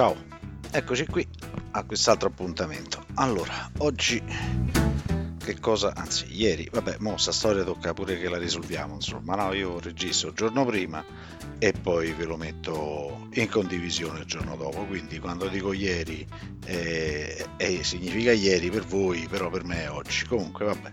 Ciao, eccoci qui a quest'altro appuntamento. Allora, oggi che cosa, anzi ieri, vabbè, mo sta storia tocca pure che la risolviamo, insomma, no, io registro il giorno prima e poi ve lo metto in condivisione il giorno dopo, quindi quando dico ieri eh, eh, significa ieri per voi, però per me è oggi, comunque vabbè,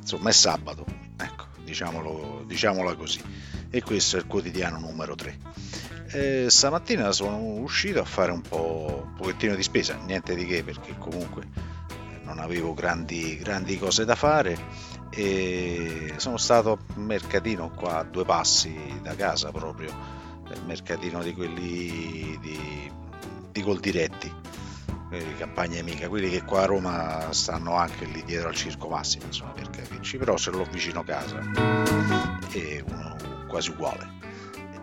insomma è sabato, ecco, diciamolo, diciamola così, e questo è il quotidiano numero 3. Eh, stamattina sono uscito a fare un po' un pochettino di spesa, niente di che perché comunque eh, non avevo grandi, grandi cose da fare e sono stato al mercatino qua a due passi da casa proprio, il mercatino di quelli di, di Goldiretti, di campagna amica, quelli che qua a Roma stanno anche lì dietro al Circo Massimo, insomma per capirci, però ce l'ho vicino casa e uno quasi uguale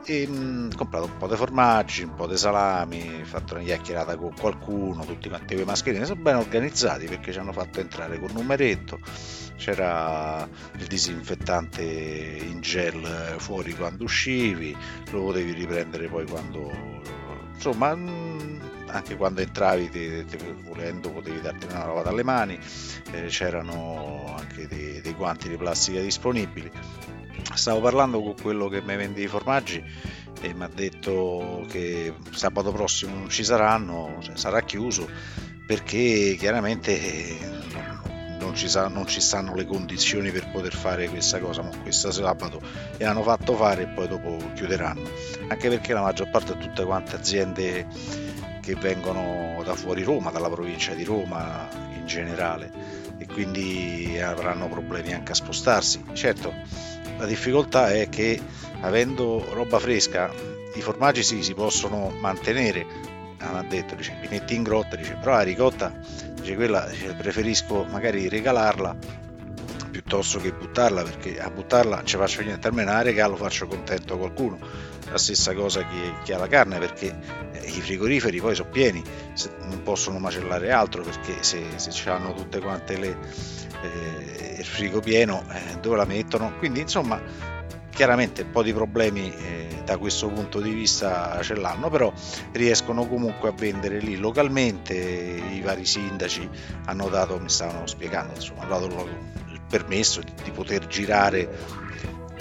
e mh, ho comprato un po' di formaggi, un po' di salami, fatto una chiacchierata con qualcuno, tutti quanti quei mascherini sono ben organizzati perché ci hanno fatto entrare col numeretto, c'era il disinfettante in gel fuori quando uscivi, lo potevi riprendere poi quando... insomma anche quando entravi te, te, volendo potevi darti una lavata alle mani, eh, c'erano anche dei, dei guanti di plastica disponibili stavo parlando con quello che mi vende i formaggi e mi ha detto che sabato prossimo non ci saranno, cioè sarà chiuso perché chiaramente non ci, sa, non ci, stanno le condizioni per poter fare questa cosa, ma questo sabato e hanno fatto fare e poi dopo chiuderanno, anche perché la maggior parte di tutte quante aziende che vengono da fuori Roma, dalla provincia di Roma in generale e quindi avranno problemi anche a spostarsi. Certo, la difficoltà è che avendo roba fresca i formaggi sì, si possono mantenere. Ha detto dice, li metti in grotta dice, però la ricotta dice, quella dice, preferisco magari regalarla piuttosto che buttarla perché a buttarla ci faccio niente almeno la regalo faccio contento qualcuno la stessa cosa che, che ha la carne perché eh, i frigoriferi poi sono pieni non possono macellare altro perché se, se hanno tutte quante le eh, il frigo pieno eh, dove la mettono? Quindi insomma chiaramente un po' di problemi eh, da questo punto di vista ce l'hanno però riescono comunque a vendere lì localmente i vari sindaci hanno dato mi stavano spiegando insomma hanno dato il permesso di, di poter girare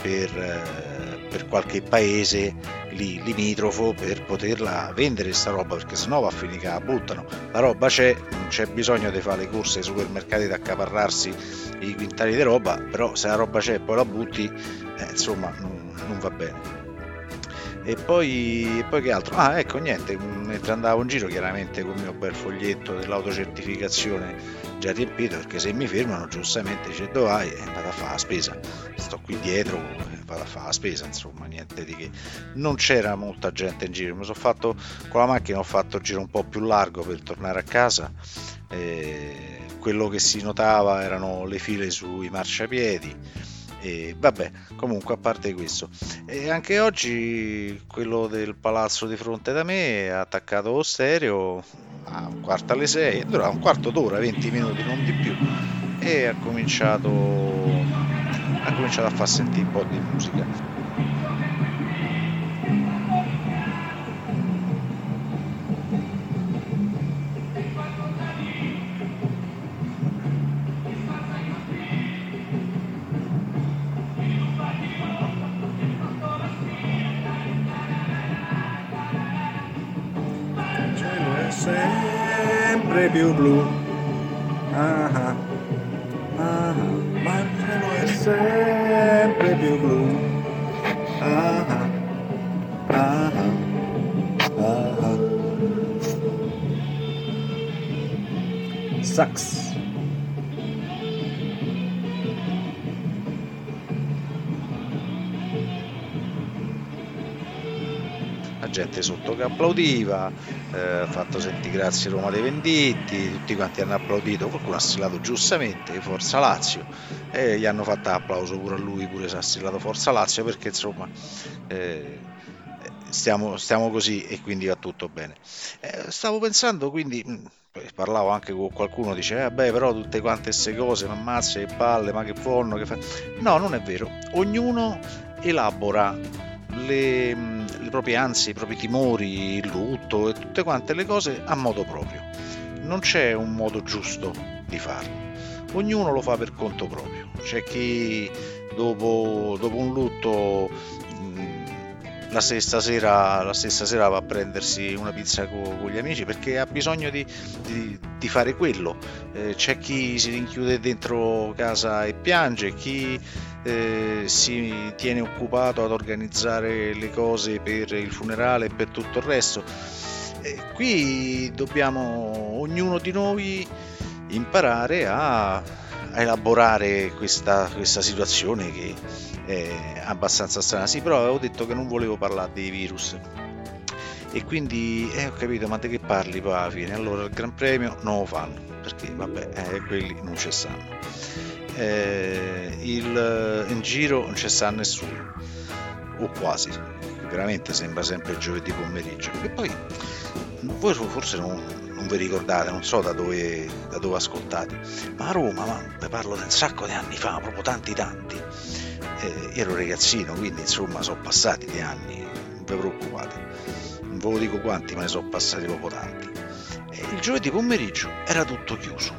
per eh, per qualche paese lì limitrofo per poterla vendere sta roba perché sennò va a finire la buttano la roba c'è non c'è bisogno di fare le corse ai supermercati da accaparrarsi i quintali di roba però se la roba c'è e poi la butti eh, insomma non, non va bene e poi, e poi, che altro? Ah, ecco, niente, mentre andavo in giro, chiaramente con il mio bel foglietto dell'autocertificazione già riempito, perché se mi fermano, giustamente dice dove vai? E vado a fare la spesa. Sto qui dietro vado a fare la spesa, insomma, niente di che. Non c'era molta gente in giro, mi sono fatto con la macchina, ho fatto il giro un po' più largo per tornare a casa. E quello che si notava erano le file sui marciapiedi e vabbè, comunque a parte questo, e anche oggi quello del palazzo di fronte da me ha attaccato lo stereo a un quarto alle 6, dura un quarto d'ora, 20 minuti, non di più, e ha cominciato, ha cominciato a far sentire un po' di musica. sempre più blu. Ah, ah, ah, cielo è sempre. Sax. Gente sotto che applaudiva, eh, fatto senti grazie Roma dei Venditti, tutti quanti hanno applaudito, qualcuno ha strillato giustamente Forza Lazio e gli hanno fatto applauso pure a lui, pure se ha strillato Forza Lazio perché insomma eh, stiamo, stiamo, così e quindi va tutto bene. Eh, stavo pensando quindi mm, parlavo anche con qualcuno dice eh beh però tutte quante queste cose ma ammazza che palle ma che forno che fa no non è vero ognuno elabora le, le proprie ansie, i propri timori, il lutto e tutte quante le cose a modo proprio. Non c'è un modo giusto di farlo. Ognuno lo fa per conto proprio. C'è chi dopo, dopo un lutto la stessa, sera, la stessa sera va a prendersi una pizza con, con gli amici perché ha bisogno di, di, di fare quello. Eh, c'è chi si rinchiude dentro casa e piange, chi eh, si tiene occupato ad organizzare le cose per il funerale e per tutto il resto. Eh, qui dobbiamo ognuno di noi imparare a, a elaborare questa, questa situazione che è abbastanza strana. Sì, però avevo detto che non volevo parlare dei virus. E quindi eh, ho capito, ma di che parli poi alla fine? Allora il Gran Premio non lo fanno, perché vabbè, eh, quelli non ci stanno. Eh, il, in giro non ci sta nessuno, o quasi, veramente sembra sempre giovedì pomeriggio. E poi voi forse non, non vi ricordate, non so da dove, da dove ascoltate, ma a Roma, ma vi parlo di un sacco di anni fa, proprio tanti tanti eh, ero ragazzino, quindi insomma sono passati gli anni, non vi preoccupate, non ve lo dico quanti, ma ne sono passati proprio tanti. E il giovedì pomeriggio era tutto chiuso,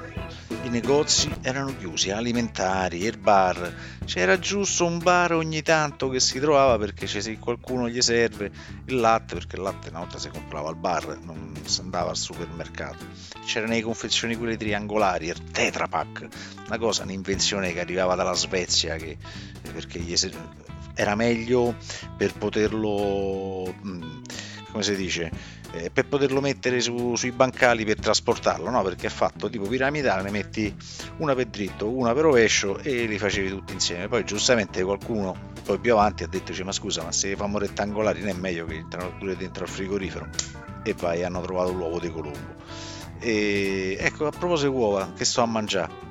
i negozi erano chiusi, alimentari, il bar, c'era giusto un bar ogni tanto che si trovava perché se qualcuno gli serve il latte, perché il latte una volta si comprava al bar, non si andava al supermercato. C'erano le confezioni quelle triangolari, il Tetra Pak, una cosa, un'invenzione che arrivava dalla Svezia che, perché era meglio per poterlo, mm, come si dice, eh, per poterlo mettere su, sui bancali per trasportarlo, no? Perché è fatto tipo piramidale, ne metti una per dritto, una per rovescio e li facevi tutti insieme. Poi giustamente qualcuno poi più avanti ha detto, ma scusa, ma se famo rettangolari non è meglio che entrano pure dentro al frigorifero? E vai, hanno trovato l'uovo di Colombo. E ecco, a proposito di uova, che sto a mangiare?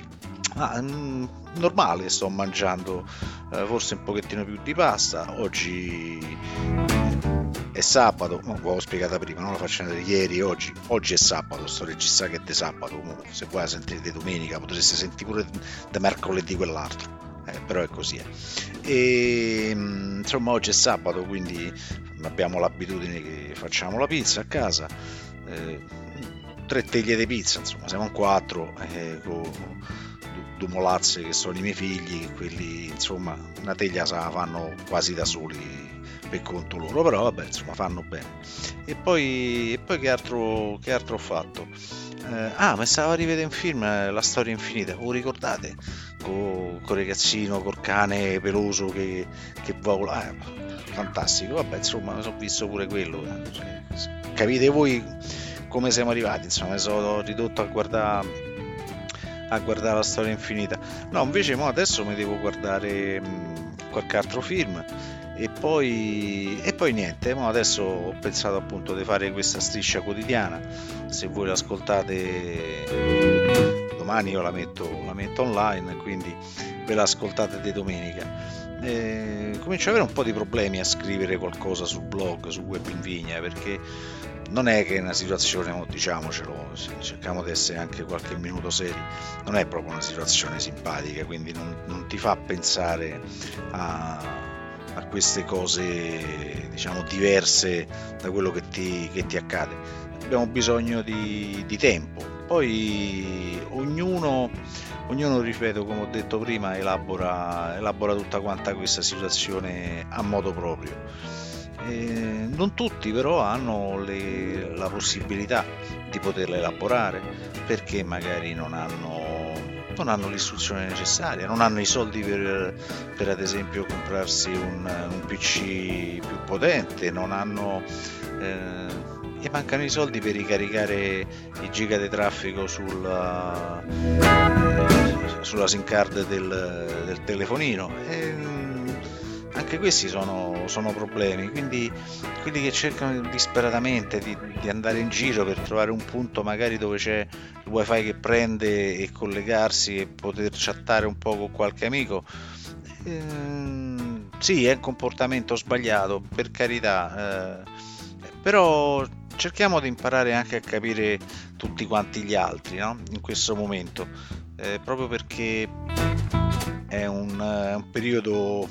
Ah, mm, normale sto mangiando eh, forse un pochettino più di pasta oggi è sabato, non l'ho spiegata prima, non la faccio vedere ieri, oggi, oggi è sabato, sto registrando che è di sabato, comunque se vuoi sentire di domenica potreste sentire pure da mercoledì quell'altro, eh, però è così. Eh. E, mm, insomma oggi è sabato, quindi abbiamo l'abitudine che facciamo la pizza a casa, eh, tre teglie di pizza, insomma siamo in quattro, eh, con due molazze che sono i miei figli, quelli insomma una teglia se la fanno quasi da soli per conto loro, però vabbè, insomma, fanno bene. E poi, e poi che, altro, che altro ho fatto? Eh, ah, ma stavo rivedere un film, eh, La storia infinita, voi ricordate? Con il ragazzino, col cane peloso che, che vola. Eh, fantastico, vabbè, insomma, mi sono visto pure quello. Eh, cioè, capite voi come siamo arrivati? Insomma, mi sono ridotto a guardare a guardare la storia infinita. No, invece mo adesso mi devo guardare mh, mm, qualche altro film e poi, e poi niente, adesso ho pensato appunto di fare questa striscia quotidiana, se voi l'ascoltate domani io la metto, la metto online, quindi ve l'ascoltate di domenica. Eh, comincio ad avere un po' di problemi a scrivere qualcosa sul blog, su Web in Vigna, perché non è che è una situazione, diciamocelo, cerchiamo di essere anche qualche minuto seri, non è proprio una situazione simpatica, quindi non, non ti fa pensare a a queste cose diciamo diverse da quello che ti, che ti accade. Abbiamo bisogno di, di tempo. Poi ognuno ognuno ripeto come ho detto prima elabora, elabora tutta quanta questa situazione a modo proprio. Eh, non tutti però hanno le, la possibilità di poterla elaborare. Perché magari non hanno non hanno l'istruzione necessaria, non hanno i soldi per, per ad esempio comprarsi un, un, PC più potente, non hanno... Eh, e mancano i soldi per ricaricare i giga di traffico sulla, sulla SIM card del, del telefonino. E, anche questi sono, sono, problemi, quindi quelli che cercano disperatamente di, di, andare in giro per trovare un punto magari dove c'è il wifi che prende e collegarsi e poter chattare un po' con qualche amico, ehm, sì, è un comportamento sbagliato, per carità, eh, però cerchiamo di imparare anche a capire tutti quanti gli altri no? in questo momento, eh, proprio perché è un, un periodo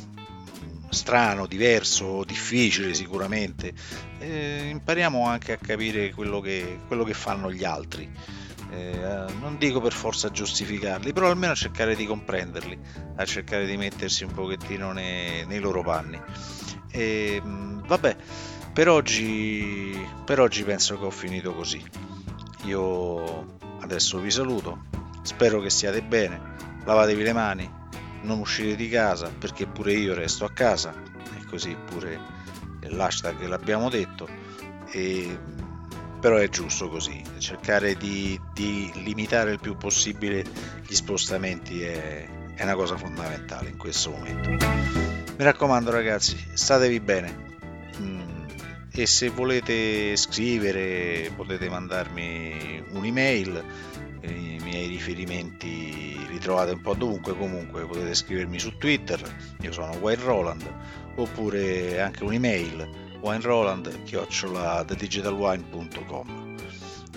strano, diverso, difficile sicuramente, eh, impariamo anche a capire quello che, quello che fanno gli altri. Eh, non dico per forza giustificarli, però almeno a cercare di comprenderli, a cercare di mettersi un pochettino nei, nei loro panni. E, vabbè, per oggi, per oggi penso che ho finito così. Io adesso vi saluto, spero che stiate bene, lavatevi le mani, non uscite di casa perché pure io resto a casa. E così pure l'hashtag l'abbiamo detto. E però è giusto così, cercare di, di limitare il più possibile gli spostamenti è, è, una cosa fondamentale in questo momento. Mi raccomando ragazzi, statevi bene. Mm, e se volete scrivere potete mandarmi un'email, miei riferimenti li trovate un po' dovunque, comunque potete scrivermi su Twitter, io sono Wayne Roland, oppure anche un'email wineroland.thedigitalwine.com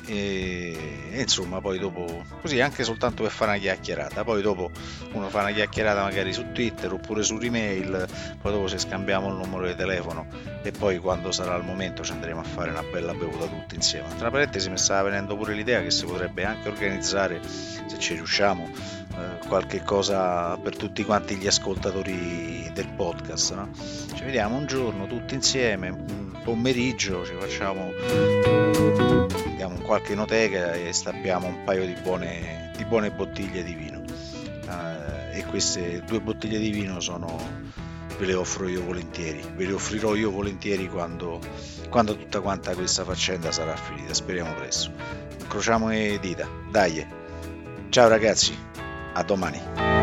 e, e insomma poi dopo così anche soltanto per fare una chiacchierata poi dopo uno fa una chiacchierata magari su Twitter oppure su email poi dopo se scambiamo il numero di telefono e poi quando sarà il momento ci andremo a fare una bella bevuta tutti insieme tra parentesi mi stava venendo pure l'idea che si potrebbe anche organizzare se ci riusciamo eh, qualche cosa per tutti quanti gli ascoltatori del podcast no? ci vediamo un giorno tutti insieme un pomeriggio ci facciamo andiamo in qualche noteca e stappiamo un paio di buone, di buone bottiglie di vino. Uh, e queste due bottiglie di vino sono, ve le offro io volentieri, ve le offrirò io volentieri quando, quando tutta quanta questa faccenda sarà finita, speriamo presto. Incrociamo le dita, dai. Ciao ragazzi, a domani.